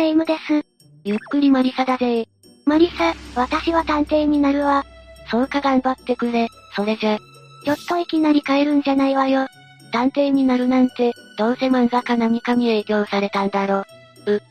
レイムです。ゆっくりマリサだぜマリサ、私は探偵になるわ。そうか頑張ってくれ、それじゃ。ちょっといきなり帰るんじゃないわよ。探偵になるなんて、どうせ漫画か何かに影響されたんだろ。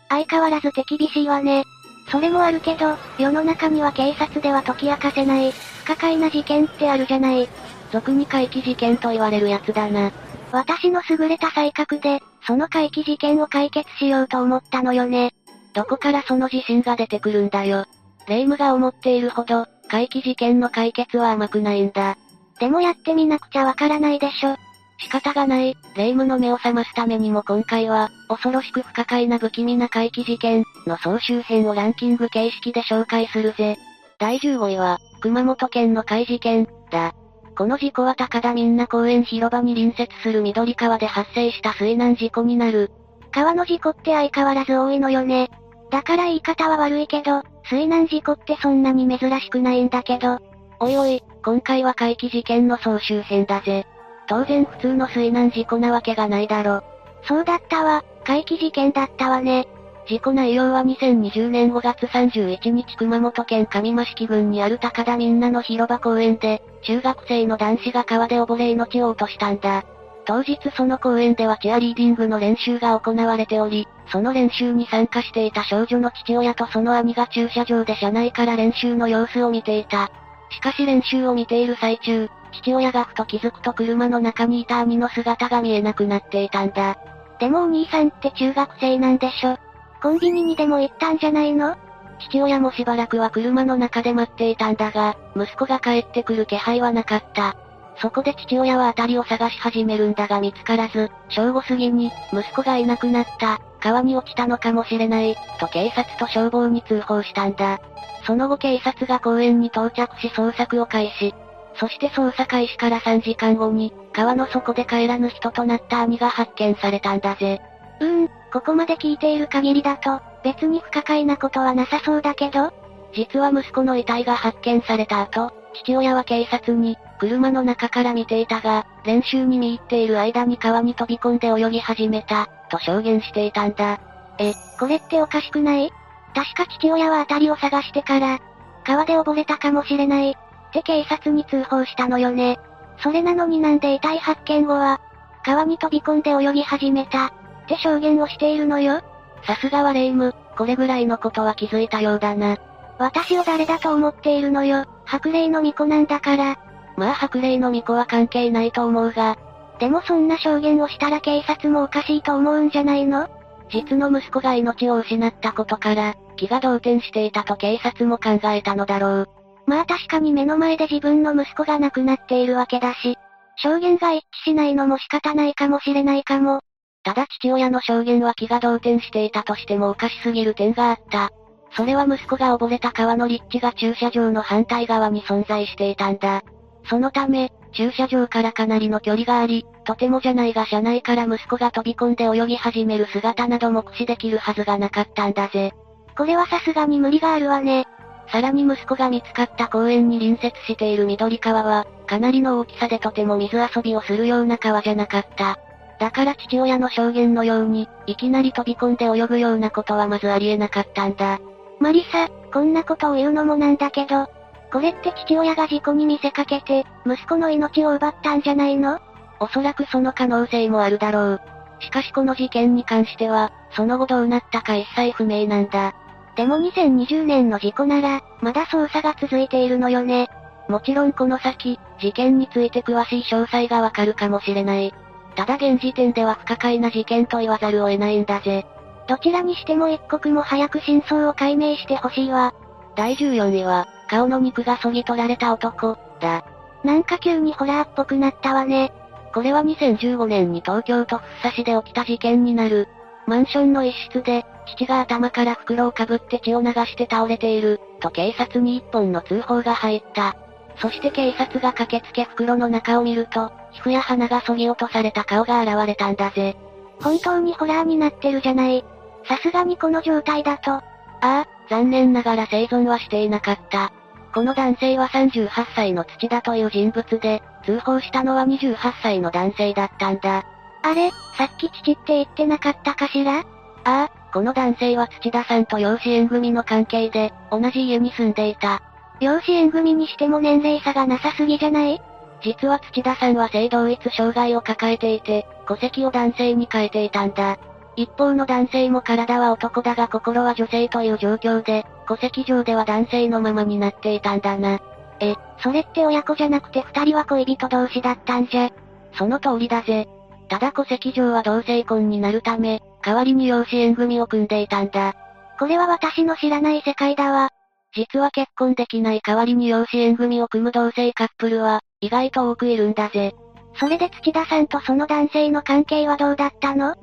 相変わらず手厳しいわね。それもあるけど、世の中には警察では解き明かせない、不可解な事件ってあるじゃない。俗に怪奇事件と言われるやつだな。私の優れた才覚で、その怪奇事件を解決しようと思ったのよね。どこからその自信が出てくるんだよ。レイムが思っているほど、怪奇事件の解決は甘くないんだ。でもやってみなくちゃわからないでしょ。仕方がない、レイムの目を覚ますためにも今回は、恐ろしく不可解な不気味な怪奇事件の総集編をランキング形式で紹介するぜ。第15位は、熊本県の怪事件、だ。この事故は高田みんな公園広場に隣接する緑川で発生した水難事故になる。川の事故って相変わらず多いのよね。だから言い方は悪いけど、水難事故ってそんなに珍しくないんだけど、おいおい、今回は怪奇事件の総集編だぜ。当然普通の水難事故なわけがないだろ。そうだったわ、怪奇事件だったわね。事故内容は2020年5月31日熊本県上益城郡にある高田みんなの広場公園で、中学生の男子が川で溺れ命を落としたんだ。当日その公園ではチアリーディングの練習が行われており、その練習に参加していた少女の父親とその兄が駐車場で車内から練習の様子を見ていた。しかし練習を見ている最中、父親がふと気づくと車の中にいた兄の姿が見えなくなっていたんだ。でもお兄さんって中学生なんでしょ？コンビニにでも行ったんじゃないの？父親もしばらくは車の中で待っていたんだが、息子が帰ってくる気配はなかった。そこで父親は辺りを探し始めるんだが見つからず、正午過ぎに、息子がいなくなった、川に落ちたのかもしれない、と警察と消防に通報したんだ。その後警察が公園に到着し捜索を開始。そして捜査開始から3時間後に、川の底で帰らぬ人となった兄が発見されたんだぜ。うーん、ここまで聞いている限りだと、別に不可解なことはなさそうだけど、実は息子の遺体が発見された後、父親は警察に、車の中から見ていたが、練習に見入っている間に川に飛び込んで泳ぎ始めた、と証言していたんだ。え、これっておかしくない？確か父親は辺りを探してから、川で溺れたかもしれない、って警察に通報したのよね。それなのになんで遺体発見後は、川に飛び込んで泳ぎ始めた、って証言をしているのよ。さすがはレイム、これぐらいのことは気づいたようだな。私を誰だと思っているのよ。白霊の巫女なんだから。まあ白霊の巫女は関係ないと思うが、でもそんな証言をしたら警察もおかしいと思うんじゃないの？実の息子が命を失ったことから、気が動転していたと警察も考えたのだろう。まあ確かに目の前で自分の息子が亡くなっているわけだし、証言が一致しないのも仕方ないかもしれないかも。ただ父親の証言は気が動転していたとしてもおかしすぎる点があった。それは息子が溺れた川の立地が駐車場の反対側に存在していたんだ。そのため、駐車場からかなりの距離があり、とてもじゃないが車内から息子が飛び込んで泳ぎ始める姿など目視できるはずがなかったんだぜ。これはさすがに無理があるわね。さらに息子が見つかった公園に隣接している緑川は、かなりの大きさでとても水遊びをするような川じゃなかった。だから父親の証言のように、いきなり飛び込んで泳ぐようなことはまずありえなかったんだ。マリサ、こんなことを言うのもなんだけど、これって父親が事故に見せかけて、息子の命を奪ったんじゃないの？おそらくその可能性もあるだろう。しかしこの事件に関しては、その後どうなったか一切不明なんだ。でも2020年の事故なら、まだ捜査が続いているのよね。もちろんこの先、事件について詳しい詳細がわかるかもしれない。ただ現時点では不可解な事件と言わざるを得ないんだぜ。どちらにしても一刻も早く真相を解明してほしいわ。第14位は、顔の肉がそぎ取られた男、だ。なんか急にホラーっぽくなったわね。これは2015年に東京都福生市で起きた事件になる。マンションの一室で、父が頭から袋をかぶって血を流して倒れている、と警察に一本の通報が入った。そして警察が駆けつけ袋の中を見ると、皮膚や鼻が削ぎ落とされた顔が現れたんだぜ。本当にホラーになってるじゃない。さすがにこの状態だと。ああ、残念ながら生存はしていなかった。この男性は38歳の土だという人物で、通報したのは28歳の男性だったんだ。あれ、さっき父って言ってなかったかしら？ああ、この男性は土田さんと養子縁組の関係で、同じ家に住んでいた。養子縁組にしても年齢差がなさすぎじゃない？実は土田さんは性同一障害を抱えていて、戸籍を男性に変えていたんだ。一方の男性も体は男だが心は女性という状況で、戸籍上では男性のままになっていたんだな。え、それって親子じゃなくて二人は恋人同士だったんじゃ。その通りだぜ。ただ戸籍上は同性婚になるため、代わりに養子縁組を組んでいたんだ。これは私の知らない世界だわ。実は結婚できない代わりに養子縁組を組む同性カップルは、意外と多くいるんだぜ。それで土田さんとその男性の関係はどうだったの？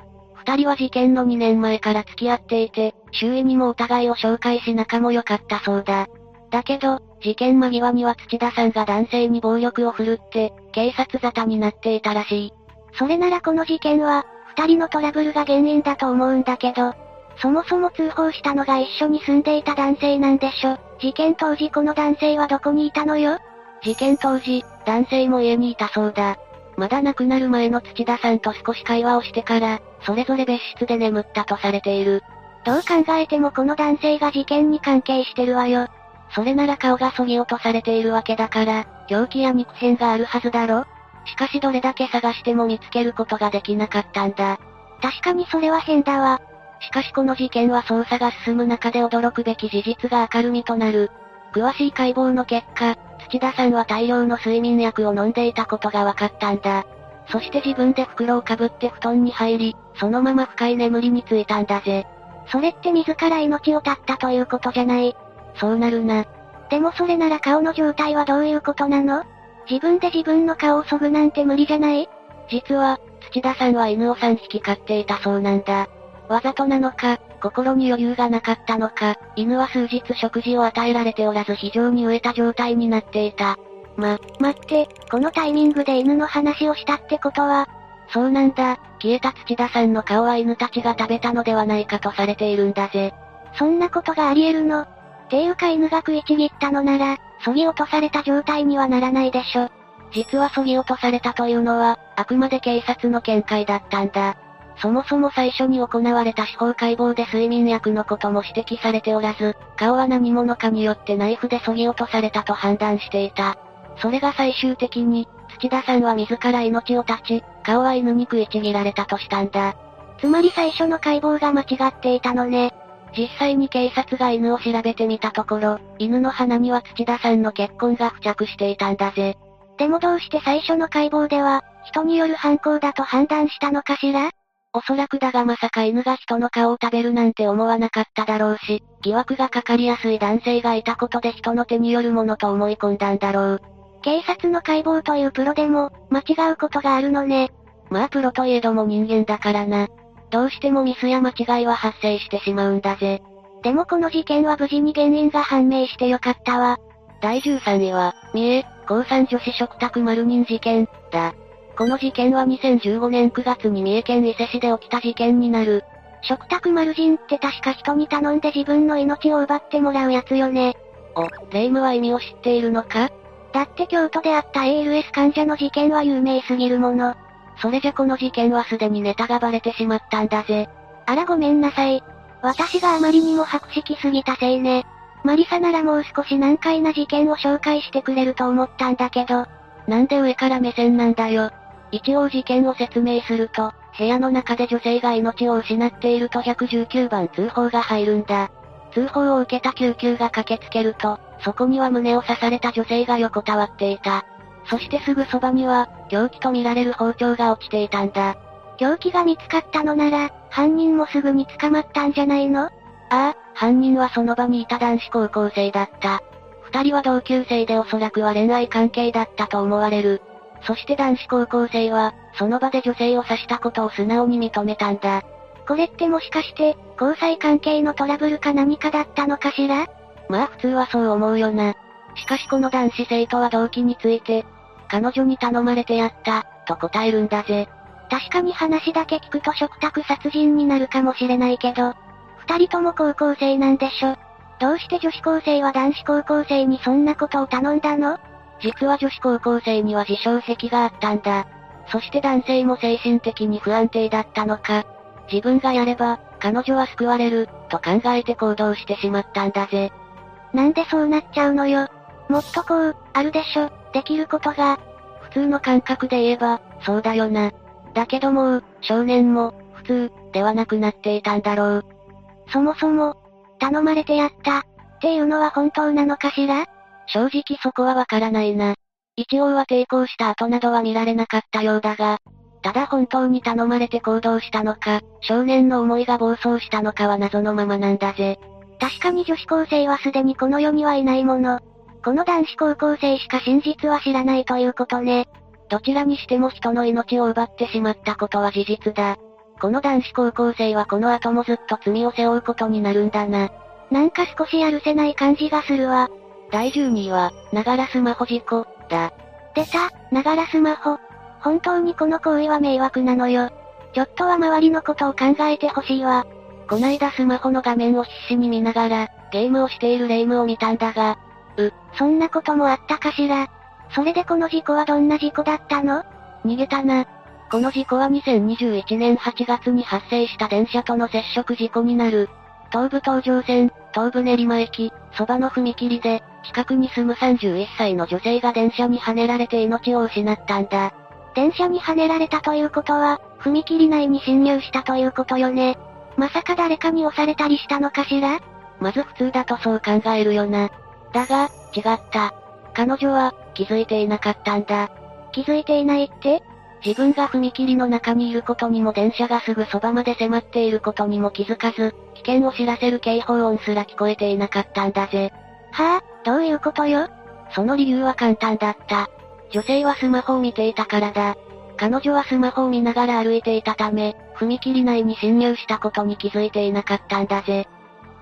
二人は事件の2年前から付き合っていて、周囲にもお互いを紹介し仲も良かったそうだ。だけど、事件間際には土田さんが男性に暴力を振るって、警察沙汰になっていたらしい。それならこの事件は、二人のトラブルが原因だと思うんだけど、そもそも通報したのが一緒に住んでいた男性なんでしょ。事件当時この男性はどこにいたのよ事件当時、男性も家にいたそうだ。まだ亡くなる前の土田さんと少し会話をしてから、それぞれ別室で眠ったとされている。どう考えてもこの男性が事件に関係してるわよ。それなら顔が削ぎ落とされているわけだから、凶器や肉片があるはずだろしかしどれだけ探しても見つけることができなかったんだ。確かにそれは変だわ。しかしこの事件は捜査が進む中で驚くべき事実が明るみとなる。詳しい解剖の結果、土田さんは大量の睡眠薬を飲んでいたことが分かったんだ。そして自分で袋をかぶって布団に入り、そのまま深い眠りについたんだぜ。それって自ら命を絶ったということじゃない。そうなるな。でもそれなら顔の状態はどういうことなの？自分で自分の顔を削ぐなんて無理じゃない？実は、土田さんは犬を3匹飼っていたそうなんだ。わざとなのか、心に余裕がなかったのか、犬は数日食事を与えられておらず非常に飢えた状態になっていた。ま、待って、このタイミングで犬の話をしたってことは、そうなんだ、消えた土田さんの顔は犬たちが食べたのではないかとされているんだぜ。そんなことがあり得るの？っていうか犬が食いちぎったのなら、削ぎ落とされた状態にはならないでしょ。実は削ぎ落とされたというのは、あくまで警察の見解だったんだ。そもそも最初に行われた司法解剖で睡眠薬のことも指摘されておらず、顔は何者かによってナイフで削ぎ落とされたと判断していた。それが最終的に、土田さんは自ら命を絶ち、顔は犬に食いちぎられたとしたんだ。つまり最初の解剖が間違っていたのね。実際に警察が犬を調べてみたところ、犬の鼻には土田さんの血痕が付着していたんだぜ。でもどうして最初の解剖では、人による犯行だと判断したのかしら？おそらくだがまさか犬が人の顔を食べるなんて思わなかっただろうし、疑惑がかかりやすい男性がいたことで人の手によるものと思い込んだんだろう。警察の解剖というプロでも、間違うことがあるのね。まあプロといえども人間だからな。どうしてもミスや間違いは発生してしまうんだぜ。でもこの事件は無事に原因が判明してよかったわ。第13位は、三重、高3女子食卓丸人事件、だ。この事件は2015年9月に三重県伊勢市で起きた事件になる。食卓丸人って確か人に頼んで自分の命を奪ってもらうやつよね。お、霊夢は意味を知っているのか？だって京都であった ALS 患者の事件は有名すぎるもの。それじゃこの事件はすでにネタがバレてしまったんだぜ。あらごめんなさい。私があまりにも白色すぎたせいね。マリサならもう少し難解な事件を紹介してくれると思ったんだけど。なんで上から目線なんだよ。一応事件を説明すると、部屋の中で女性が命を失っていると119番通報が入るんだ。通報を受けた救急が駆けつけると、そこには胸を刺された女性が横たわっていた。そしてすぐそばには、凶器とみられる包丁が落ちていたんだ。凶器が見つかったのなら、犯人もすぐに捕まったんじゃないの？ああ、犯人はその場にいた男子高校生だった。二人は同級生でおそらくは恋愛関係だったと思われる。そして男子高校生は、その場で女性を刺したことを素直に認めたんだ。これってもしかして、交際関係のトラブルか何かだったのかしら？まあ普通はそう思うよな。しかしこの男子生徒は動機について、彼女に頼まれてやった、と答えるんだぜ。確かに話だけ聞くと食卓殺人になるかもしれないけど、二人とも高校生なんでしょ？どうして女子高生は男子高校生にそんなことを頼んだの？実は女子高校生には自傷癖があったんだ。そして男性も精神的に不安定だったのか。自分がやれば、彼女は救われる、と考えて行動してしまったんだぜ。なんでそうなっちゃうのよ。もっとこう、あるでしょ、できることが。普通の感覚で言えば、そうだよな。だけどもう、少年も、普通、ではなくなっていたんだろう。そもそも、頼まれてやった、っていうのは本当なのかしら？正直そこはわからないな。一応は抵抗した後などは見られなかったようだが、ただ本当に頼まれて行動したのか、少年の思いが暴走したのかは謎のままなんだぜ。確かに女子高生はすでにこの世にはいないもの。この男子高校生しか真実は知らないということね。どちらにしても人の命を奪ってしまったことは事実だ。この男子高校生はこの後もずっと罪を背負うことになるんだな。なんか少しやるせない感じがするわ。第12位は、ながらスマホ事故、だ。出た、ながらスマホ。本当にこの行為は迷惑なのよ。ちょっとは周りのことを考えてほしいわ。こないだスマホの画面を必死に見ながら、ゲームをしているレイムを見たんだが、う、そんなこともあったかしら。それでこの事故はどんな事故だったの？逃げたな。この事故は2021年8月に発生した電車との接触事故になる。東武東上線、東武練馬駅、そばの踏切で、近くに住む31歳の女性が電車にはねられて命を失ったんだ。電車にはねられたということは、踏切内に侵入したということよね。まさか誰かに押されたりしたのかしら？まず普通だとそう考えるよな。だが、違った。彼女は、気づいていなかったんだ。気づいていないって？自分が踏切の中にいることにも電車がすぐそばまで迫っていることにも気づかず、危険を知らせる警報音すら聞こえていなかったんだぜ。はあ、どういうことよ？その理由は簡単だった。女性はスマホを見ていたからだ。彼女はスマホを見ながら歩いていたため、踏切内に侵入したことに気づいていなかったんだぜ。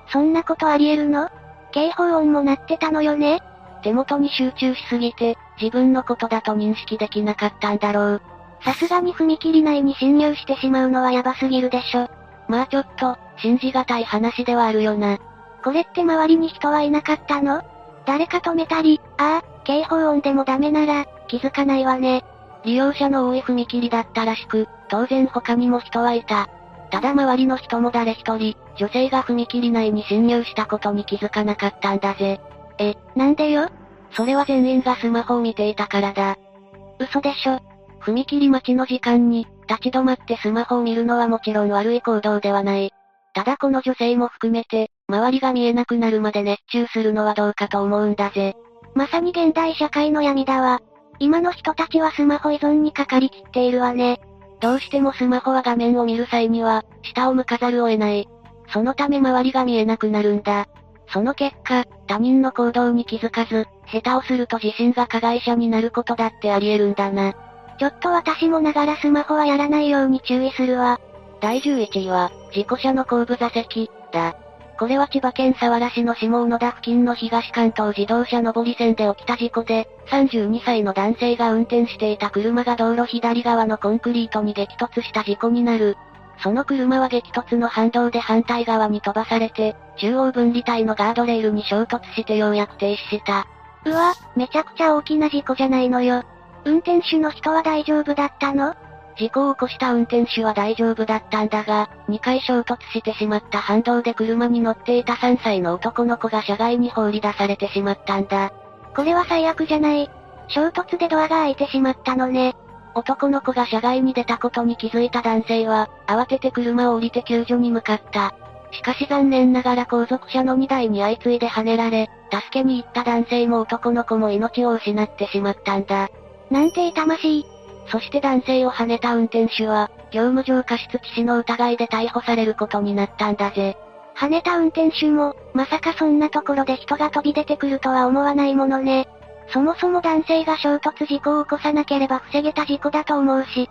そんなことあり得るの？警報音も鳴ってたのよね？手元に集中しすぎて、自分のことだと認識できなかったんだろう。さすがに踏切内に侵入してしまうのはヤバすぎるでしょ。まあちょっと、信じがたい話ではあるよな。これって周りに人はいなかったの？誰か止めたり、ああ、警報音でもダメなら、気づかないわね。利用者の多い踏切だったらしく、当然他にも人はいた。ただ周りの人も誰一人、女性が踏切内に侵入したことに気づかなかったんだぜ。え、なんでよ？それは全員がスマホを見ていたからだ。嘘でしょ。踏切待ちの時間に、立ち止まってスマホを見るのはもちろん悪い行動ではない。ただこの女性も含めて、周りが見えなくなるまで熱中するのはどうかと思うんだぜ。まさに現代社会の闇だわ。今の人たちはスマホ依存にかかりきっているわね。どうしてもスマホは画面を見る際には、下を向かざるを得ない。そのため周りが見えなくなるんだ。その結果、他人の行動に気づかず、下手をすると自身が加害者になることだってあり得るんだな。ちょっと私もながらスマホはやらないように注意するわ。第11位は、事故車の後部座席、だ。これは千葉県佐原市の下小野田付近の東関東自動車上り線で起きた事故で、32歳の男性が運転していた車が道路左側のコンクリートに激突した事故になる。その車は激突の反動で反対側に飛ばされて、中央分離帯のガードレールに衝突してようやく停止した。うわ、めちゃくちゃ大きな事故じゃないのよ。運転手の人は大丈夫だったの？事故を起こした運転手は大丈夫だったんだが、2回衝突してしまった反動で車に乗っていた3歳の男の子が車外に放り出されてしまったんだ。これは最悪じゃない。衝突でドアが開いてしまったのね。男の子が車外に出たことに気づいた男性は、慌てて車を降りて救助に向かった。しかし残念ながら後続車の2台に相次いで跳ねられ、助けに行った男性も男の子も命を失ってしまったんだ。なんて痛ましい。そして男性を跳ねた運転手は、業務上過失致死の疑いで逮捕されることになったんだぜ。跳ねた運転手も、まさかそんなところで人が飛び出てくるとは思わないものね。そもそも男性が衝突事故を起こさなければ防げた事故だと思うし。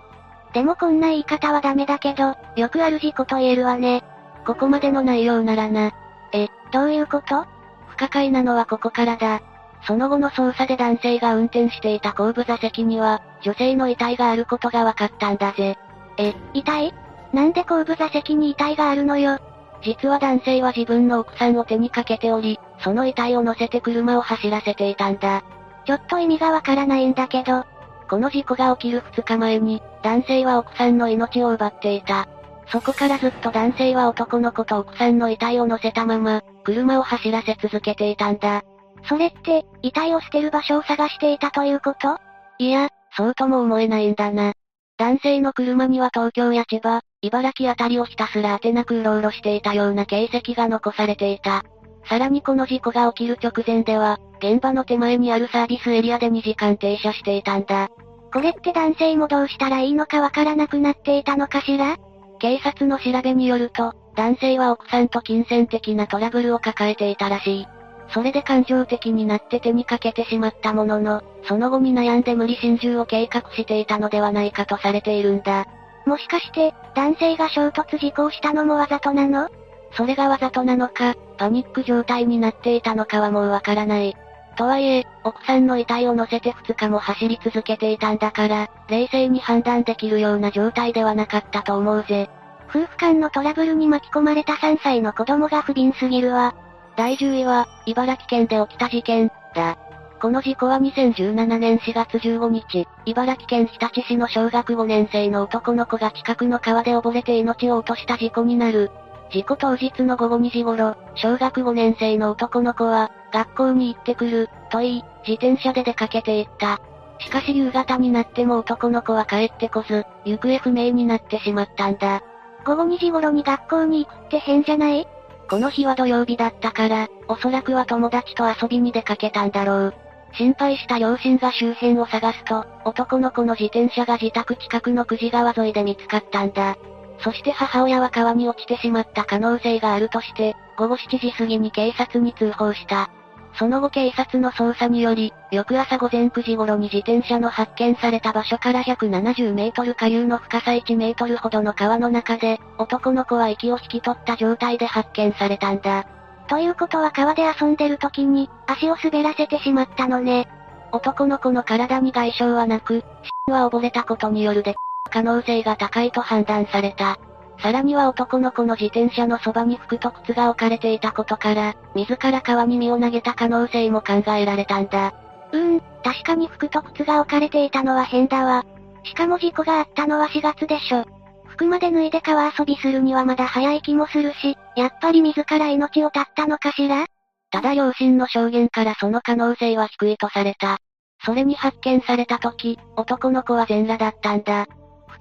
でもこんな言い方はダメだけど、よくある事故と言えるわね。ここまでの内容ならな。え、どういうこと？不可解なのはここからだ。その後の捜査で男性が運転していた後部座席には、女性の遺体があることが分かったんだぜ。え、遺体？なんで後部座席に遺体があるのよ？実は男性は自分の奥さんを手にかけており、その遺体を乗せて車を走らせていたんだ。ちょっと意味がわからないんだけど。この事故が起きる2日前に、男性は奥さんの命を奪っていた。そこからずっと男性は男の子と奥さんの遺体を乗せたまま、車を走らせ続けていたんだ。それって、遺体を捨てる場所を探していたということ？いや、そうとも思えないんだな。男性の車には東京や千葉、茨城あたりをひたすら当てなくうろうろしていたような形跡が残されていた。さらにこの事故が起きる直前では、現場の手前にあるサービスエリアで2時間停車していたんだ。これって男性もどうしたらいいのかわからなくなっていたのかしら？警察の調べによると、男性は奥さんと金銭的なトラブルを抱えていたらしい。それで感情的になって手にかけてしまったものの、その後に悩んで無理心中を計画していたのではないかとされているんだ。もしかして、男性が衝突事故をしたのもわざとなの？それがわざとなのか、パニック状態になっていたのかはもうわからない。とはいえ、奥さんの遺体を乗せて2日も走り続けていたんだから、冷静に判断できるような状態ではなかったと思うぜ。夫婦間のトラブルに巻き込まれた3歳の子供が不憫すぎるわ。第10位は、茨城県で起きた事件、だ。この事故は2017年4月15日、茨城県日立市の小学5年生の男の子が近くの川で溺れて命を落とした事故になる。事故当日の午後2時頃、小学5年生の男の子は、学校に行ってくる、と言い、自転車で出かけて行った。しかし夕方になっても男の子は帰ってこず、行方不明になってしまったんだ。午後2時頃に学校に行くって変じゃない？この日は土曜日だったから、おそらくは友達と遊びに出かけたんだろう。心配した両親が周辺を探すと、男の子の自転車が自宅近くの久慈川沿いで見つかったんだ。そして母親は川に落ちてしまった可能性があるとして、午後7時過ぎに警察に通報した。その後警察の捜査により、翌朝午前9時頃に自転車の発見された場所から170メートル下流の深さ1メートルほどの川の中で、男の子は息を引き取った状態で発見されたんだ。ということは川で遊んでる時に、足を滑らせてしまったのね。男の子の体に外傷はなく、死因は溺れたことによるで、可能性が高いと判断された。さらには男の子の自転車のそばに服と靴が置かれていたことから、自ら川に身を投げた可能性も考えられたんだ。うーん、確かに服と靴が置かれていたのは変だわ。しかも事故があったのは4月でしょ。服まで脱いで川遊びするにはまだ早い気もするし、やっぱり自ら命を絶ったのかしら？ただ両親の証言からその可能性は低いとされた。それに発見された時、男の子は全裸だったんだ。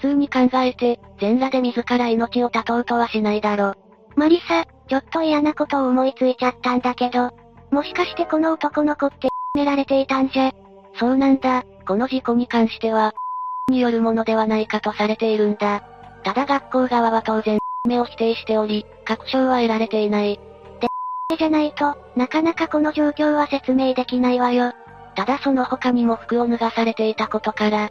普通に考えて、全裸で自ら命を絶とうとはしないだろ。マリサ、ちょっと嫌なことを思いついちゃったんだけど、もしかしてこの男の子って、められていたんじゃ。そうなんだ、この事故に関しては、によるものではないかとされているんだ。ただ学校側は当然、目を否定しており、確証は得られていない。で、じゃないと、なかなかこの状況は説明できないわよ。ただその他にも服を脱がされていたことから、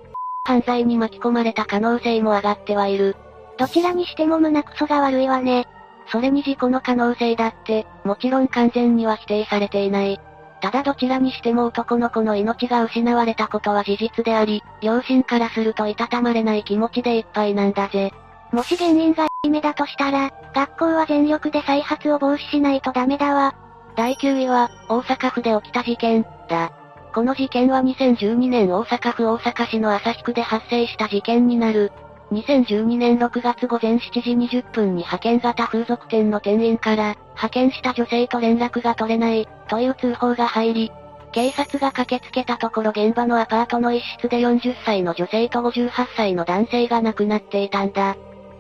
犯罪に巻き込まれた可能性も上がってはいる。どちらにしても胸クソが悪いわね。それに事故の可能性だって、もちろん完全には否定されていない。ただどちらにしても男の子の命が失われたことは事実であり、両親からするといたたまれない気持ちでいっぱいなんだぜ。もし原因がいめだとしたら、学校は全力で再発を防止しないとダメだわ。第9位は、大阪府で起きた事件、だ。この事件は2012年大阪府大阪市の旭区で発生した事件になる。2012年6月午前7時20分に派遣型風俗店の店員から、派遣した女性と連絡が取れない、という通報が入り、警察が駆けつけたところ現場のアパートの一室で40歳の女性と58歳の男性が亡くなっていたんだ。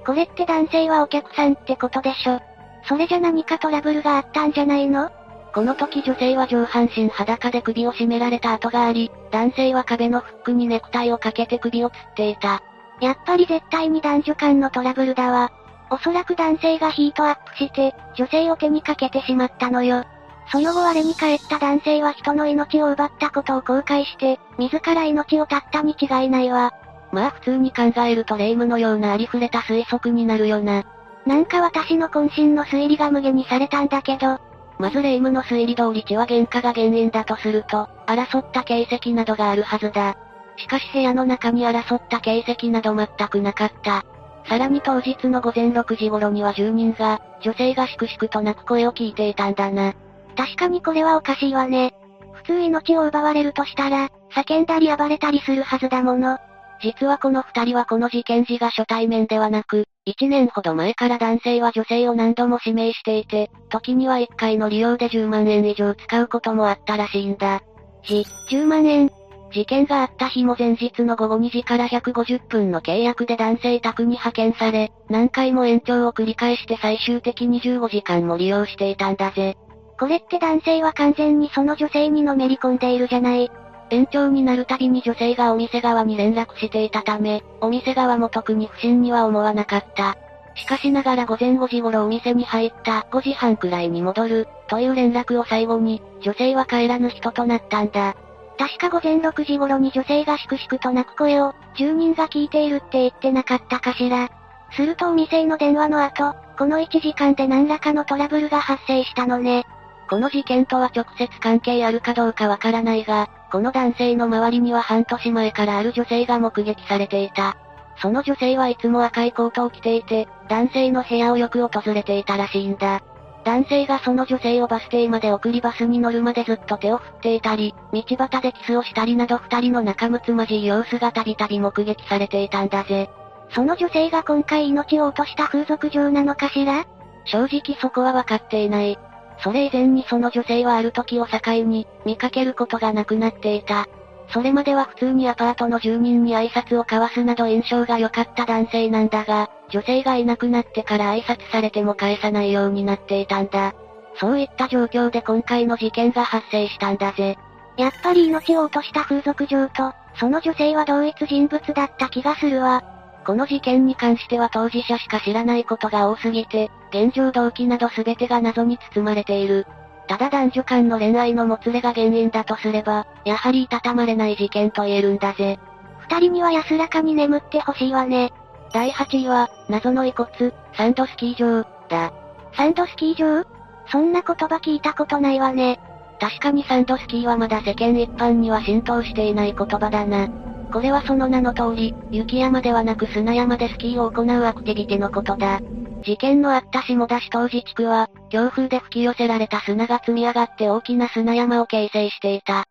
これって男性はお客さんってことでしょ？それじゃ何かトラブルがあったんじゃないの？この時女性は上半身裸で首を絞められた跡があり、男性は壁のフックにネクタイをかけて首を吊っていた。やっぱり絶対に男女間のトラブルだわ。おそらく男性がヒートアップして、女性を手にかけてしまったのよ。その後我に返った男性は人の命を奪ったことを後悔して、自ら命を絶ったに違いないわ。まあ普通に考えると霊夢のようなありふれた推測になるよな。なんか私の渾身の推理が無限にされたんだけど、まず霊夢の推理通り血は喧嘩が原因だとすると、争った形跡などがあるはずだ。しかし部屋の中に争った形跡など全くなかった。さらに当日の午前6時頃には住人が、女性がしくしくと泣く声を聞いていたんだな。確かにこれはおかしいわね。普通命を奪われるとしたら、叫んだり暴れたりするはずだもの。実はこの二人はこの事件時が初対面ではなく、1年ほど前から男性は女性を何度も指名していて、時には1回の利用で10万円以上使うこともあったらしいんだ。じ、10万円？事件があった日も前日の午後2時から150分の契約で男性宅に派遣され、何回も延長を繰り返して最終的に15時間も利用していたんだぜ。これって男性は完全にその女性にのめり込んでいるじゃない。延長になるたびに女性がお店側に連絡していたため、お店側も特に不審には思わなかった。しかしながら午前5時頃お店に入った5時半くらいに戻る、という連絡を最後に、女性は帰らぬ人となったんだ。確か午前6時頃に女性がしくしくと泣く声を、住人が聞いているって言ってなかったかしら。するとお店への電話の後、この1時間で何らかのトラブルが発生したのね。この事件とは直接関係あるかどうかわからないが、この男性の周りには半年前からある女性が目撃されていた。その女性はいつも赤いコートを着ていて、男性の部屋をよく訪れていたらしいんだ。男性がその女性をバス停まで送りバスに乗るまでずっと手を振っていたり、道端でキスをしたりなど二人の仲睦まじい様子がたびたび目撃されていたんだぜ。その女性が今回命を落とした風俗嬢なのかしら？正直そこはわかっていない。それ以前にその女性はある時を境に、見かけることがなくなっていた。それまでは普通にアパートの住人に挨拶を交わすなど印象が良かった男性なんだが、女性がいなくなってから挨拶されても返さないようになっていたんだ。そういった状況で今回の事件が発生したんだぜ。やっぱり命を落とした風俗嬢と、その女性は同一人物だった気がするわ。この事件に関しては当事者しか知らないことが多すぎて、現状動機など全てが謎に包まれている。ただ男女間の恋愛のもつれが原因だとすれば、やはりいたたまれない事件と言えるんだぜ。二人には安らかに眠ってほしいわね。第8位は、謎の遺骨、サンドスキー場、だ。サンドスキー場？そんな言葉聞いたことないわね。確かにサンドスキーはまだ世間一般には浸透していない言葉だな。これはその名の通り、雪山ではなく砂山でスキーを行うアクティビティのことだ。事件のあった下田市当時地区は、強風で吹き寄せられた砂が積み上がって大きな砂山を形成していた。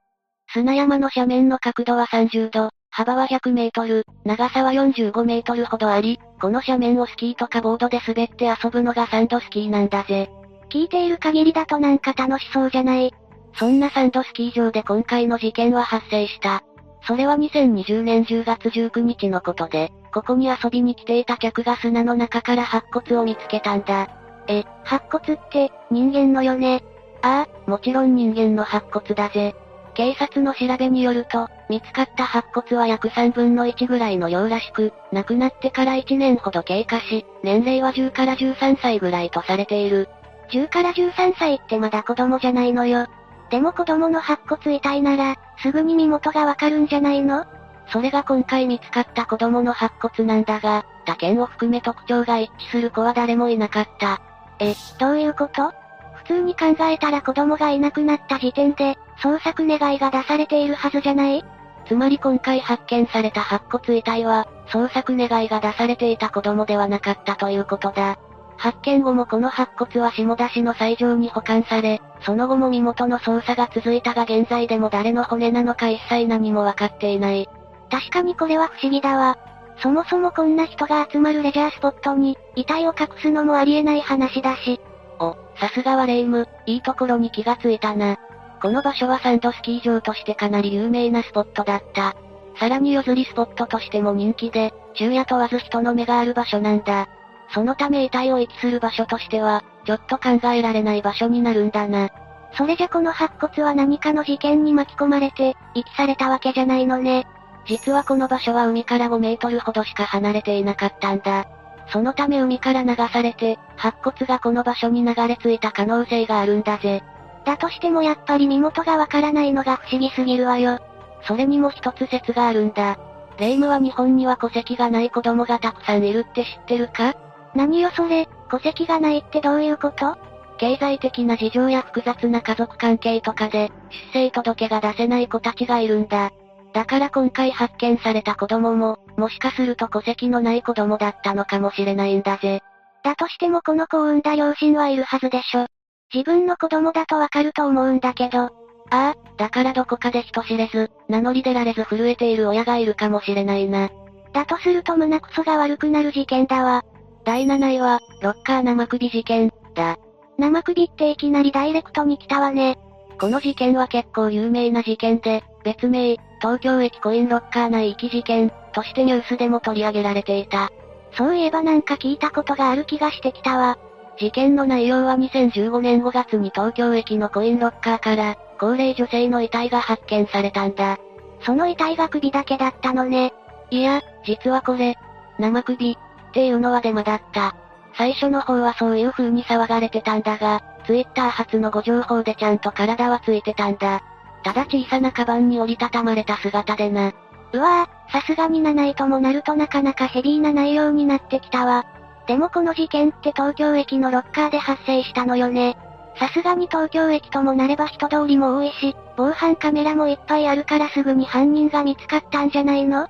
砂山の斜面の角度は30度、幅は100メートル、長さは45メートルほどあり、この斜面をスキーとかボードで滑って遊ぶのがサンドスキーなんだぜ。聞いている限りだとなんか楽しそうじゃない？そんなサンドスキー場で今回の事件は発生した。それは2020年10月19日のことで、ここに遊びに来ていた客が砂の中から白骨を見つけたんだ。え、白骨って、人間のよね？ああ、もちろん人間の白骨だぜ。警察の調べによると、見つかった白骨は約3分の1ぐらいの量らしく、亡くなってから1年ほど経過し、年齢は10から13歳ぐらいとされている。10から13歳ってまだ子供じゃないのよ。でも子供の白骨遺体なら、すぐに身元がわかるんじゃないの？それが今回見つかった子供の白骨なんだが、他県を含め特徴が一致する子は誰もいなかった。え、どういうこと？普通に考えたら子供がいなくなった時点で、捜索願いが出されているはずじゃない？つまり今回発見された白骨遺体は、捜索願いが出されていた子供ではなかったということだ。発見後もこの白骨は下田市の斎場に保管され、その後も身元の捜査が続いたが現在でも誰の骨なのか一切何もわかっていない。確かにこれは不思議だわ。そもそもこんな人が集まるレジャースポットに、遺体を隠すのもありえない話だし。お、さすがはレイム、いいところに気がついたな。この場所はサンドスキー場としてかなり有名なスポットだった。さらに夜釣りスポットとしても人気で、昼夜問わず人の目がある場所なんだ。そのため遺体を遺棄する場所としては、ちょっと考えられない場所になるんだな。それじゃこの白骨は何かの事件に巻き込まれて、遺棄されたわけじゃないのね。実はこの場所は海から5メートルほどしか離れていなかったんだ。そのため海から流されて、白骨がこの場所に流れ着いた可能性があるんだぜ。だとしてもやっぱり身元がわからないのが不思議すぎるわよ。それにも一つ説があるんだ。レイムは日本には戸籍がない子供がたくさんいるって知ってるか？何よそれ、戸籍がないってどういうこと？経済的な事情や複雑な家族関係とかで、出生届が出せない子たちがいるんだ。だから今回発見された子供も、もしかすると戸籍のない子供だったのかもしれないんだぜ。だとしてもこの子を産んだ両親はいるはずでしょ。自分の子供だとわかると思うんだけど。ああ、だからどこかで人知れず、名乗り出られず震えている親がいるかもしれないな。だとすると胸クソが悪くなる事件だわ。第7位は、ロッカー生首事件、だ。生首っていきなりダイレクトに来たわね。この事件は結構有名な事件で、別名、東京駅コインロッカー内遺棄事件、としてニュースでも取り上げられていた。そういえばなんか聞いたことがある気がしてきたわ。事件の内容は2015年5月に東京駅のコインロッカーから、高齢女性の遺体が発見されたんだ。その遺体が首だけだったのね。いや、実はこれ、生首、っていうのはデマだった。最初の方はそういう風に騒がれてたんだが、ツイッター発のご情報でちゃんと体はついてたんだ。ただ小さなカバンに折りたたまれた姿でな。うわぁ、さすがに7位ともなるとなかなかヘビーな内容になってきたわ。でもこの事件って東京駅のロッカーで発生したのよね。さすがに東京駅ともなれば人通りも多いし、防犯カメラもいっぱいあるからすぐに犯人が見つかったんじゃないの？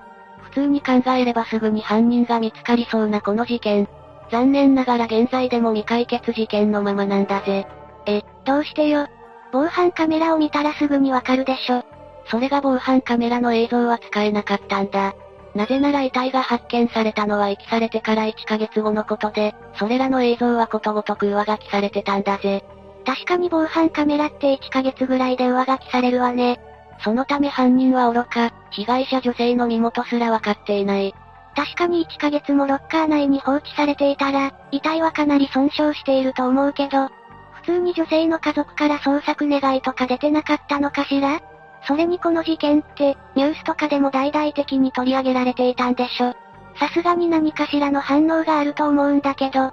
普通に考えればすぐに犯人が見つかりそうなこの事件。残念ながら現在でも未解決事件のままなんだぜ。え、どうしてよ。防犯カメラを見たらすぐにわかるでしょ。それが防犯カメラの映像は使えなかったんだ。なぜなら遺体が発見されたのは遺棄されてから1ヶ月後のことで、それらの映像はことごとく上書きされてたんだぜ。確かに防犯カメラって1ヶ月ぐらいで上書きされるわね。そのため犯人は愚か、被害者女性の身元すらわかっていない。確かに1ヶ月もロッカー内に放置されていたら、遺体はかなり損傷していると思うけど、普通に女性の家族から捜索願いとか出てなかったのかしら？それにこの事件って、ニュースとかでも大々的に取り上げられていたんでしょ。さすがに何かしらの反応があると思うんだけど、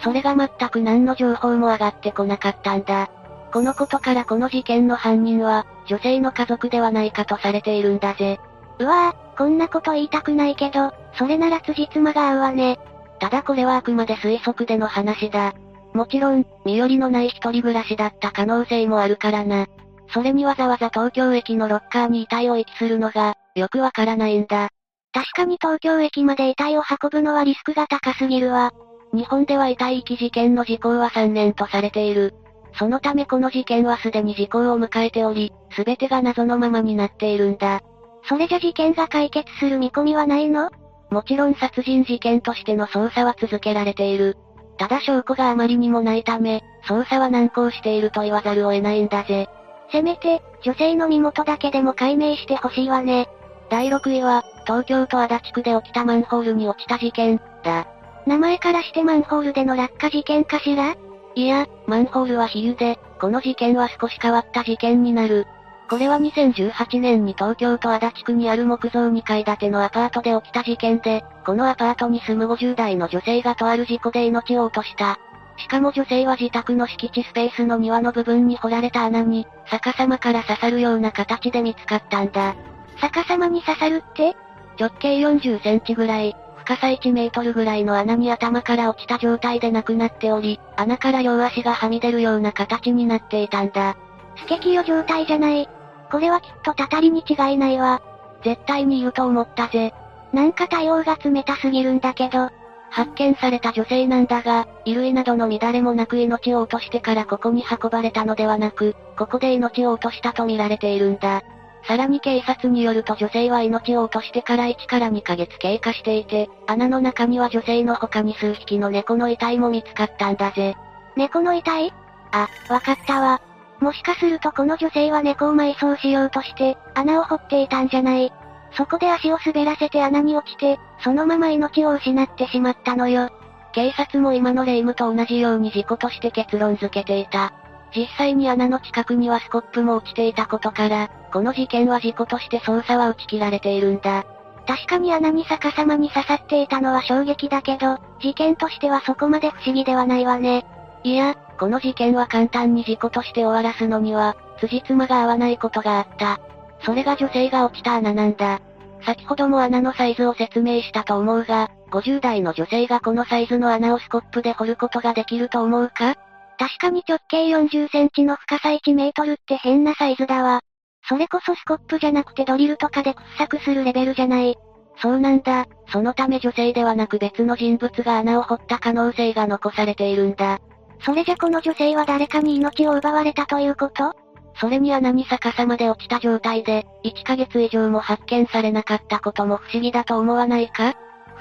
それが全く何の情報も上がってこなかったんだ。このことからこの事件の犯人は、女性の家族ではないかとされているんだぜ。うわぁ、こんなこと言いたくないけど、それなら辻褄が合うわね。ただこれはあくまで推測での話だ。もちろん、身寄りのない一人暮らしだった可能性もあるからな。それにわざわざ東京駅のロッカーに遺体を遺棄するのが、よくわからないんだ。確かに東京駅まで遺体を運ぶのはリスクが高すぎるわ。日本では遺体遺棄事件の時効は3年とされている。そのためこの事件はすでに時効を迎えており、すべてが謎のままになっているんだ。それじゃ事件が解決する見込みはないの？もちろん殺人事件としての捜査は続けられている。ただ証拠があまりにもないため、捜査は難航していると言わざるを得ないんだぜ。せめて、女性の身元だけでも解明してほしいわね。第6位は、東京都足立区で起きたマンホールに落ちた事件、だ。名前からしてマンホールでの落下事件かしら？いや、マンホールは比喩で、この事件は少し変わった事件になる。これは2018年に東京都足立区にある木造2階建てのアパートで起きた事件で、このアパートに住む50代の女性がとある事故で命を落とした。しかも女性は自宅の敷地スペースの庭の部分に掘られた穴に、逆さまから刺さるような形で見つかったんだ。逆さまに刺さるって？直径40センチぐらい、深さ1メートルぐらいの穴に頭から落ちた状態で亡くなっており、穴から両足がはみ出るような形になっていたんだ。スケキヨ状態じゃない。これはきっとたたりに違いないわ。絶対に言うと思ったぜ。なんか対応が冷たすぎるんだけど、発見された女性なんだが、衣類などの乱れもなく命を落としてからここに運ばれたのではなく、ここで命を落としたと見られているんだ。さらに警察によると女性は命を落としてから1から2ヶ月経過していて、穴の中には女性の他に数匹の猫の遺体も見つかったんだぜ。猫の遺体？あ、わかったわ。もしかするとこの女性は猫を埋葬しようとして、穴を掘っていたんじゃないそこで足を滑らせて穴に落ちて、そのまま命を失ってしまったのよ。警察も今の霊夢と同じように事故として結論付けていた。実際に穴の近くにはスコップも落ちていたことから、この事件は事故として捜査は打ち切られているんだ。確かに穴に逆さまに刺さっていたのは衝撃だけど、事件としてはそこまで不思議ではないわね。いや、この事件は簡単に事故として終わらすのには、辻褄が合わないことがあった。それが女性が落ちた穴なんだ。先ほども穴のサイズを説明したと思うが、50代の女性がこのサイズの穴をスコップで掘ることができると思うか？確かに直径40センチの深さ1メートルって変なサイズだわ。それこそスコップじゃなくてドリルとかで掘削するレベルじゃない。そうなんだ。そのため女性ではなく別の人物が穴を掘った可能性が残されているんだ。それじゃこの女性は誰かに命を奪われたということ？それに穴に逆さまで落ちた状態で、1ヶ月以上も発見されなかったことも不思議だと思わないか？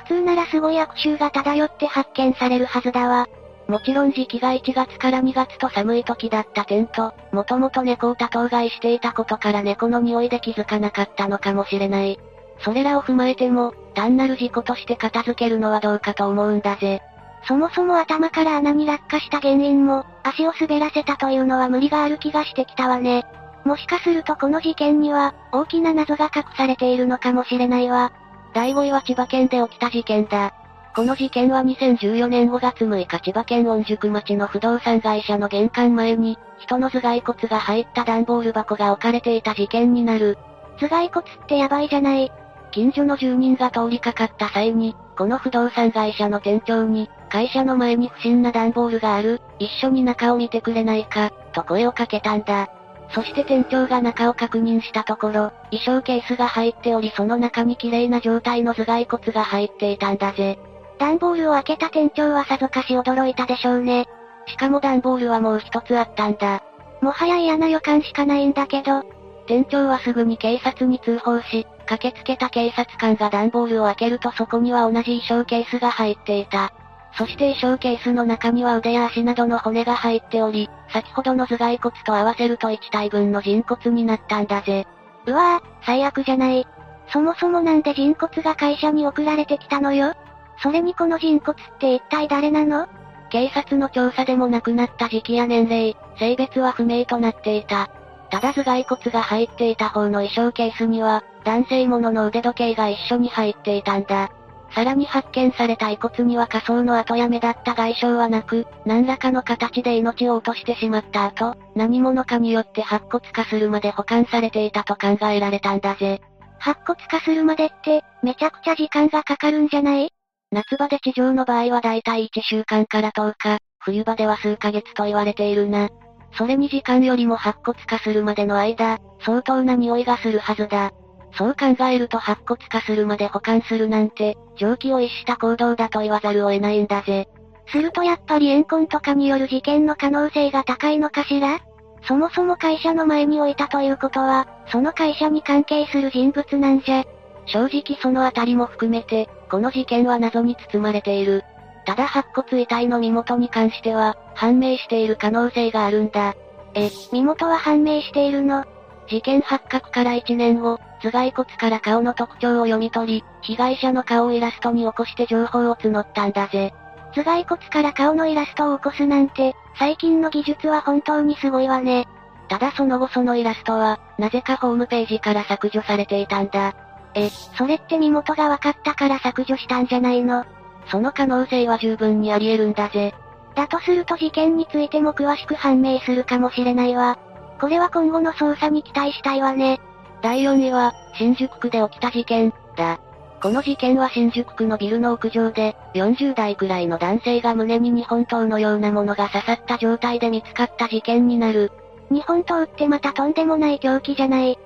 普通ならすごい悪臭が漂って発見されるはずだわ。もちろん時期が1月から2月と寒い時だった点と、もともと猫を多頭飼いしていたことから猫の匂いで気づかなかったのかもしれない。それらを踏まえても、単なる事故として片付けるのはどうかと思うんだぜ。そもそも頭から穴に落下した原因も、足を滑らせたというのは無理がある気がしてきたわね。もしかするとこの事件には、大きな謎が隠されているのかもしれないわ。第5位は千葉県で起きた事件だ。この事件は2014年5月6日千葉県御宿町の不動産会社の玄関前に、人の頭蓋骨が入った段ボール箱が置かれていた事件になる。頭蓋骨ってやばいじゃない。近所の住人が通りかかった際に、この不動産会社の店長に、会社の前に不審な段ボールがある、一緒に中を見てくれないか、と声をかけたんだ。そして店長が中を確認したところ、衣装ケースが入っておりその中に綺麗な状態の頭蓋骨が入っていたんだぜ。段ボールを開けた店長はさぞかし驚いたでしょうね。しかも段ボールはもう一つあったんだ。もはや嫌な予感しかないんだけど。店長はすぐに警察に通報し、駆けつけた警察官が段ボールを開けるとそこには同じ衣装ケースが入っていた。そして衣装ケースの中には腕や足などの骨が入っており、先ほどの頭蓋骨と合わせると1体分の人骨になったんだぜ。うわぁ、最悪じゃない。そもそもなんで人骨が会社に送られてきたのよ？それにこの人骨って一体誰なの？警察の調査でも亡くなった時期や年齢、性別は不明となっていた。ただ頭蓋骨が入っていた方の衣装ケースには、男性ものの腕時計が一緒に入っていたんだ。さらに発見された遺骨には仮想の後や目立った外傷はなく、何らかの形で命を落としてしまった後、何者かによって白骨化するまで保管されていたと考えられたんだぜ。白骨化するまでって、めちゃくちゃ時間がかかるんじゃない？夏場で地上の場合はだいたい1週間から10日、冬場では数ヶ月と言われているな。それに時間よりも白骨化するまでの間、相当な匂いがするはずだ。そう考えると白骨化するまで保管するなんて、常軌を逸した行動だと言わざるを得ないんだぜ。するとやっぱり怨恨とかによる事件の可能性が高いのかしら？そもそも会社の前に置いたということは、その会社に関係する人物なんじゃ。正直そのあたりも含めて、この事件は謎に包まれている。ただ白骨遺体の身元に関しては、判明している可能性があるんだ。え、身元は判明しているの？事件発覚から1年後、頭蓋骨から顔の特徴を読み取り、被害者の顔をイラストに起こして情報を募ったんだぜ。頭蓋骨から顔のイラストを起こすなんて、最近の技術は本当にすごいわね。ただその後そのイラストは、なぜかホームページから削除されていたんだ。え、それって身元が分かったから削除したんじゃないの？その可能性は十分にあり得るんだぜ。だとすると事件についても詳しく判明するかもしれないわ。これは今後の捜査に期待したいわね。第4位は、新宿区で起きた事件、だ。この事件は新宿区のビルの屋上で、40代くらいの男性が胸に日本刀のようなものが刺さった状態で見つかった事件になる。日本刀ってまたとんでもない凶器じゃない。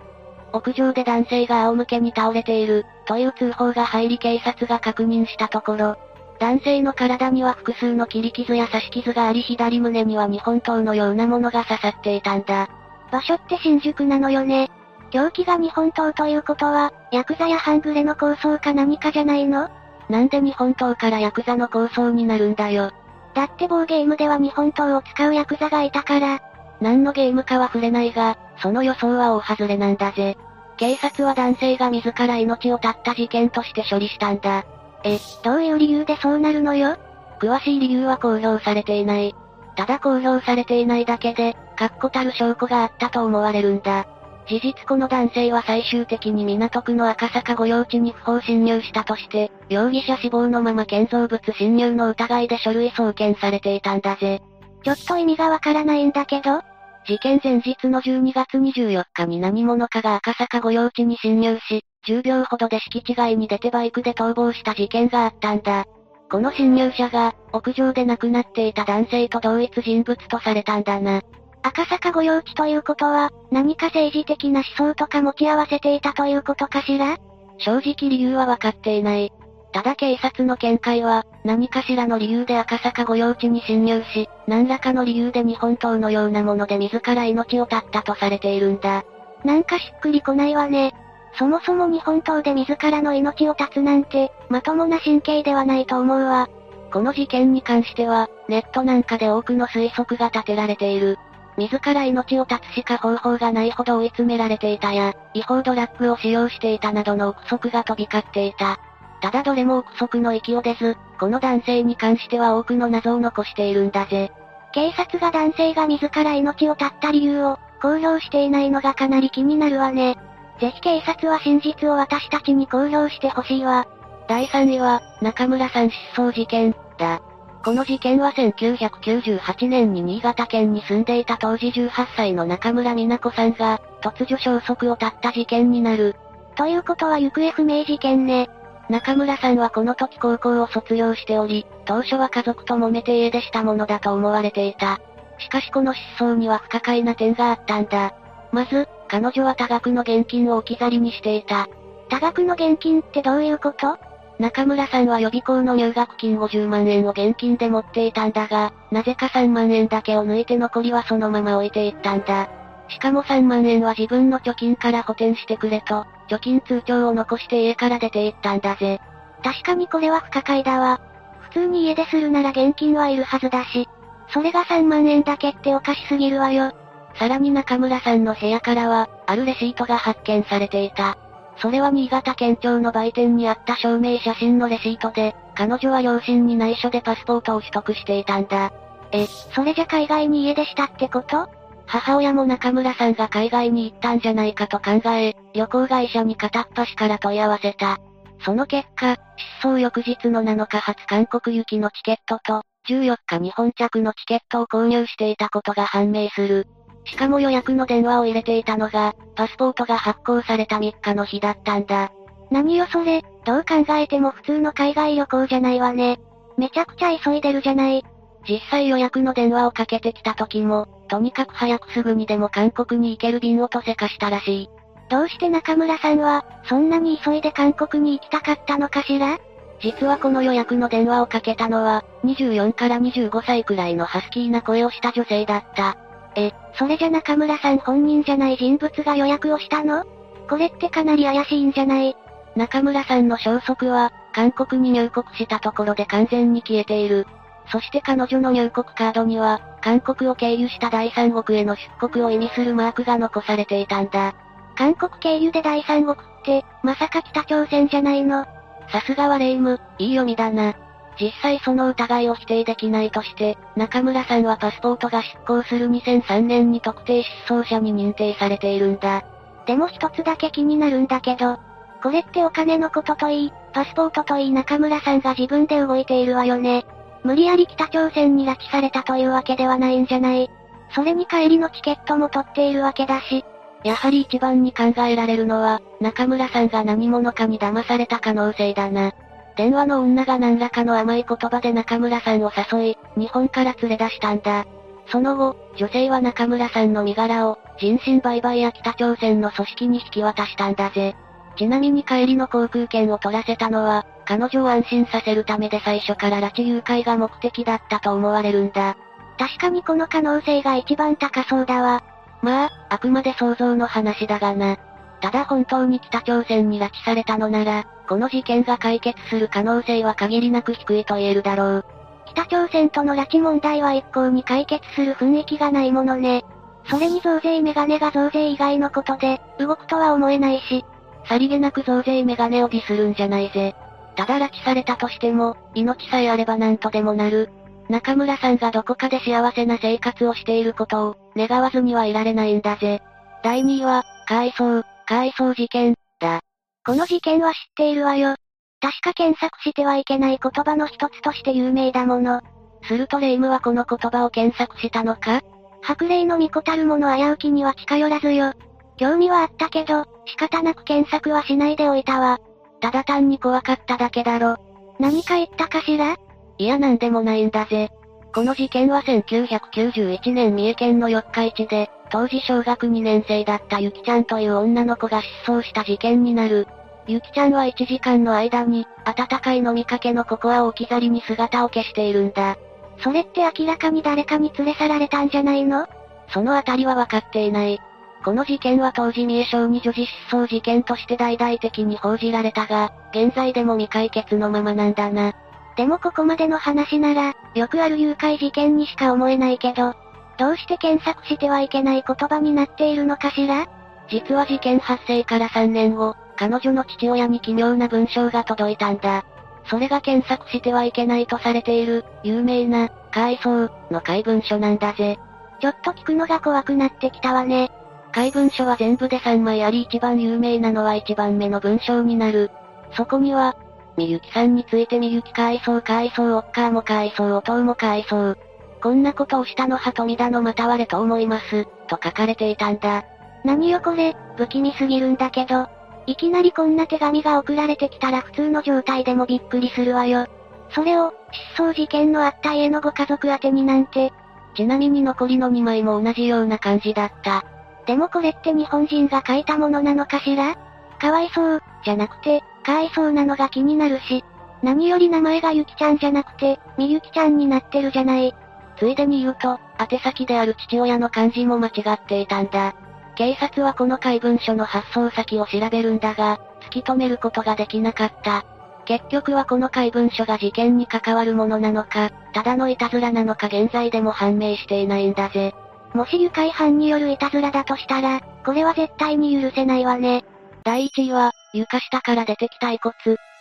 屋上で男性が仰向けに倒れている、という通報が入り警察が確認したところ、男性の体には複数の切り傷や刺し傷があり左胸には日本刀のようなものが刺さっていたんだ。場所って新宿なのよね。凶器が日本刀ということは、ヤクザや半グレの構想か何かじゃないの？なんで日本刀からヤクザの構想になるんだよ。だって某ゲームでは日本刀を使うヤクザがいたから。何のゲームかは触れないが、その予想は大外れなんだぜ。警察は男性が自ら命を絶った事件として処理したんだ。え、どういう理由でそうなるのよ？詳しい理由は公表されていない。ただ公表されていないだけで、確固たる証拠があったと思われるんだ。事実この男性は最終的に港区の赤坂御用地に不法侵入したとして、容疑者死亡のまま建造物侵入の疑いで書類送検されていたんだぜ。ちょっと意味がわからないんだけど事件前日の12月24日に何者かが赤坂御用地に侵入し、10秒ほどで敷地外に出てバイクで逃亡した事件があったんだ。この侵入者が、屋上で亡くなっていた男性と同一人物とされたんだな。赤坂御用地ということは、何か政治的な思想とか持ち合わせていたということかしら？正直理由はわかっていない。ただ警察の見解は、何かしらの理由で赤坂御用地に侵入し、何らかの理由で日本刀のようなもので自ら命を絶ったとされているんだ。なんかしっくりこないわね。そもそも日本刀で自らの命を絶つなんて、まともな神経ではないと思うわ。この事件に関しては、ネットなんかで多くの推測が立てられている。自ら命を絶つしか方法がないほど追い詰められていたや、違法ドラッグを使用していたなどの憶測が飛び交っていた。ただどれも憶測の域を出ず、この男性に関しては多くの謎を残しているんだぜ。警察が男性が自ら命を絶った理由を、公表していないのがかなり気になるわね。ぜひ警察は真実を私たちに公表してほしいわ。第3位は、中村さん失踪事件、だ。この事件は1998年に新潟県に住んでいた当時18歳の中村美奈子さんが、突如消息を絶った事件になる。ということは行方不明事件ね。中村さんはこの時高校を卒業しており、当初は家族と揉めて家出したものだと思われていた。しかしこの失踪には不可解な点があったんだ。まず、彼女は多額の現金を置き去りにしていた。多額の現金ってどういうこと？中村さんは予備校の入学金50万円を現金で持っていたんだが、なぜか3万円だけを抜いて残りはそのまま置いていったんだ。しかも3万円は自分の貯金から補填してくれと、貯金通帳を残して家から出て行ったんだぜ。確かにこれは不可解だわ。普通に家出するなら現金はいるはずだし、それが3万円だけっておかしすぎるわよ。さらに中村さんの部屋からは、あるレシートが発見されていた。それは新潟県庁の売店にあった証明写真のレシートで、彼女は両親に内緒でパスポートを取得していたんだ。え、それじゃ海外に家出したってこと？母親も中村さんが海外に行ったんじゃないかと考え、旅行会社に片っ端から問い合わせた。その結果、失踪翌日の7日初韓国行きのチケットと、14日日本着のチケットを購入していたことが判明する。しかも予約の電話を入れていたのが、パスポートが発行された3日の日だったんだ。何よそれ、どう考えても普通の海外旅行じゃないわね。めちゃくちゃ急いでるじゃない。実際予約の電話をかけてきた時も、とにかく早くすぐにでも韓国に行ける便をとせかしたらしい。どうして中村さんは、そんなに急いで韓国に行きたかったのかしら？実はこの予約の電話をかけたのは、24から25歳くらいのハスキーな声をした女性だった。え、それじゃ中村さん本人じゃない人物が予約をしたの？これってかなり怪しいんじゃない？中村さんの消息は、韓国に入国したところで完全に消えている。そして彼女の入国カードには、韓国を経由した第三国への出国を意味するマークが残されていたんだ。韓国経由で第三国って、まさか北朝鮮じゃないの？さすがはレイム、いい読みだな。実際その疑いを否定できないとして、中村さんはパスポートが失効する2003年に特定失踪者に認定されているんだ。でも一つだけ気になるんだけど、これってお金のことといい、パスポートといい中村さんが自分で動いているわよね。無理やり北朝鮮に拉致されたというわけではないんじゃないそれに帰りのチケットも取っているわけだし。やはり一番に考えられるのは、中村さんが何者かに騙された可能性だな。電話の女が何らかの甘い言葉で中村さんを誘い、日本から連れ出したんだ。その後、女性は中村さんの身柄を、人身売買や北朝鮮の組織に引き渡したんだぜ。ちなみに帰りの航空券を取らせたのは、彼女を安心させるためで最初から拉致誘拐が目的だったと思われるんだ。確かにこの可能性が一番高そうだわ。まあ、あくまで想像の話だがな。ただ本当に北朝鮮に拉致されたのなら、この事件が解決する可能性は限りなく低いと言えるだろう。北朝鮮との拉致問題は一向に解決する雰囲気がないものね。それに増税メガネが増税以外のことで、動くとは思えないし。さりげなく増税メガネをディスるんじゃないぜ。ただ拉致されたとしても、命さえあれば何とでもなる。中村さんがどこかで幸せな生活をしていることを、願わずにはいられないんだぜ。第2位は、海藻、海藻事件、だ。この事件は知っているわよ。確か検索してはいけない言葉の一つとして有名だもの。するとレイムはこの言葉を検索したのか？白霊の巫女たるもの危うきには近寄らずよ。興味はあったけど、仕方なく検索はしないでおいたわ。ただ単に怖かっただけだろ。何か言ったかしら？いやなんでもないんだぜ。この事件は1991年三重県の四日市で、当時小学2年生だったゆきちゃんという女の子が失踪した事件になる。ゆきちゃんは1時間の間に、温かい飲みかけのココアを置き去りに姿を消しているんだ。それって明らかに誰かに連れ去られたんじゃないの？そのあたりは分かっていない。この事件は当時三重省に女児失踪事件として大々的に報じられたが、現在でも未解決のままなんだな。でもここまでの話なら、よくある誘拐事件にしか思えないけど、どうして検索してはいけない言葉になっているのかしら？実は事件発生から3年後、彼女の父親に奇妙な文章が届いたんだ。それが検索してはいけないとされている、有名な、海藻の怪文書なんだぜ。ちょっと聞くのが怖くなってきたわね。怪文書は全部で3枚あり一番有名なのは1番目の文章になる。そこには、みゆきさんについてみゆき海藻海藻おっかーも海藻おとうも海藻。こんなことをしたのは富田のまたわれと思います、と書かれていたんだ。何よこれ、不気味すぎるんだけど。いきなりこんな手紙が送られてきたら普通の状態でもびっくりするわよ。それを、失踪事件のあった家のご家族宛てになんて。ちなみに残りの2枚も同じような感じだった。でもこれって日本人が書いたものなのかしら？かわいそう、じゃなくて、かわいそうなのが気になるし。何より名前がゆきちゃんじゃなくて、みゆきちゃんになってるじゃない。ついでに言うと、宛先である父親の漢字も間違っていたんだ。警察はこの怪文書の発送先を調べるんだが、突き止めることができなかった。結局はこの怪文書が事件に関わるものなのか、ただのいたずらなのか現在でも判明していないんだぜ。もし愉快犯によるいたずらだとしたら、これは絶対に許せないわね。第1位は、床下から出てきた遺骨、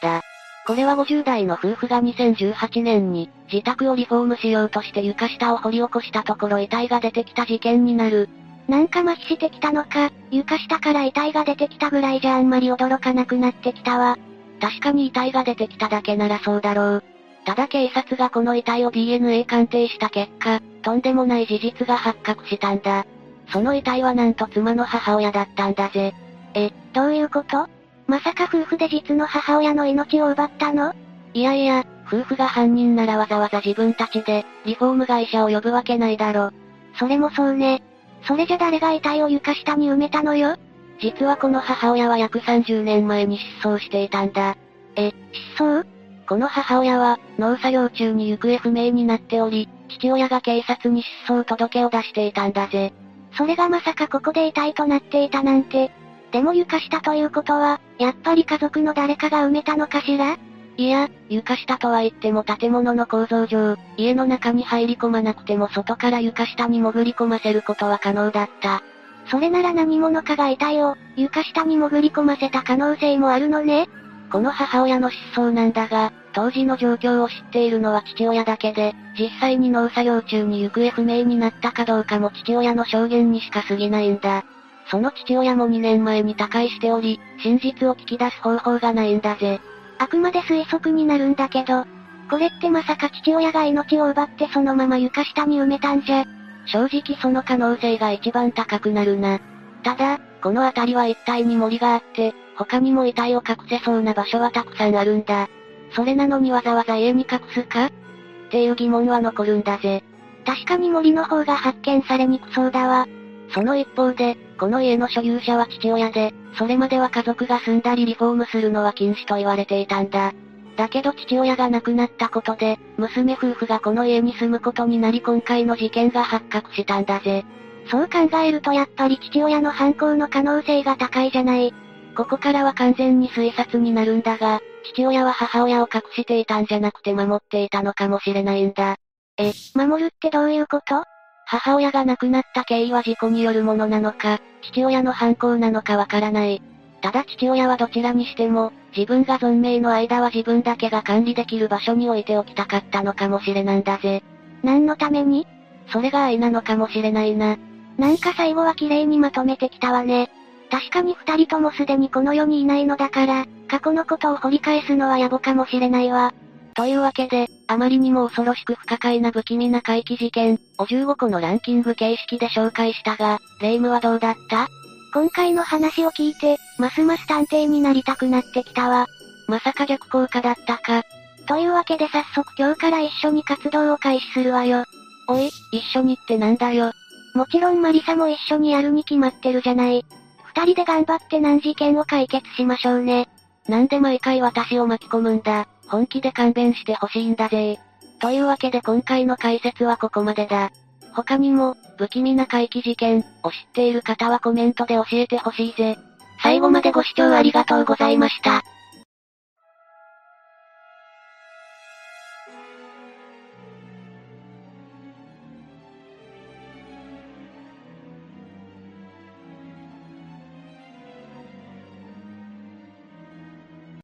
だ。これは50代の夫婦が2018年に、自宅をリフォームしようとして床下を掘り起こしたところ遺体が出てきた事件になる。なんか麻痺してきたのか、床下から遺体が出てきたぐらいじゃあんまり驚かなくなってきたわ。確かに遺体が出てきただけならそうだろう。ただ警察がこの遺体を DNA 鑑定した結果、とんでもない事実が発覚したんだ。その遺体はなんと妻の母親だったんだぜ。え、どういうこと？まさか夫婦で実の母親の命を奪ったの？いやいや、夫婦が犯人ならわざわざ自分たちで、リフォーム会社を呼ぶわけないだろ。それもそうね。それじゃ誰が遺体を床下に埋めたのよ？実はこの母親は約30年前に失踪していたんだ。え、失踪？この母親は、農作業中に行方不明になっており、父親が警察に失踪届を出していたんだぜ。それがまさかここで遺体となっていたなんて。でも床下ということは、やっぱり家族の誰かが埋めたのかしら？いや、床下とは言っても建物の構造上、家の中に入り込まなくても外から床下に潜り込ませることは可能だった。それなら何者かが遺体を、床下に潜り込ませた可能性もあるのねこの母親の失踪なんだが、当時の状況を知っているのは父親だけで、実際に農作業中に行方不明になったかどうかも父親の証言にしか過ぎないんだ。その父親も2年前に他界しており、真実を聞き出す方法がないんだぜ。あくまで推測になるんだけど、これってまさか父親が命を奪ってそのまま床下に埋めたんじゃ。正直その可能性が一番高くなるな。ただ、この辺りは一帯に森があって、他にも遺体を隠せそうな場所はたくさんあるんだ。それなのにわざわざ家に隠すか？っていう疑問は残るんだぜ。確かに森の方が発見されにくそうだわ。その一方で、この家の所有者は父親で、それまでは家族が住んだりリフォームするのは禁止と言われていたんだ。だけど父親が亡くなったことで、娘夫婦がこの家に住むことになり今回の事件が発覚したんだぜ。そう考えるとやっぱり父親の犯行の可能性が高いじゃない。ここからは完全に推察になるんだが、父親は母親を隠していたんじゃなくて守っていたのかもしれないんだ。え、守るってどういうこと？母親が亡くなった経緯は事故によるものなのか、父親の犯行なのかわからない。ただ父親はどちらにしても、自分が存命の間は自分だけが管理できる場所に置いておきたかったのかもしれないんだぜ。何のために？それが愛なのかもしれないな。なんか最後は綺麗にまとめてきたわね。確かに二人ともすでにこの世にいないのだから、過去のことを掘り返すのは野暮かもしれないわ。というわけで、あまりにも恐ろしく不可解な不気味な怪奇事件を15個のランキング形式で紹介したが、レイムはどうだった？今回の話を聞いて、ますます探偵になりたくなってきたわ。まさか逆効果だったか。というわけで早速今日から一緒に活動を開始するわよ。おい、一緒にってなんだよ。もちろんマリサも一緒にやるに決まってるじゃない。二人で頑張って難事件を解決しましょうね。なんで毎回私を巻き込むんだ。本気で勘弁してほしいんだぜというわけで今回の解説はここまでだ。他にも、不気味な怪奇事件を知っている方はコメントで教えてほしいぜ。最後までご視聴ありがとうございました。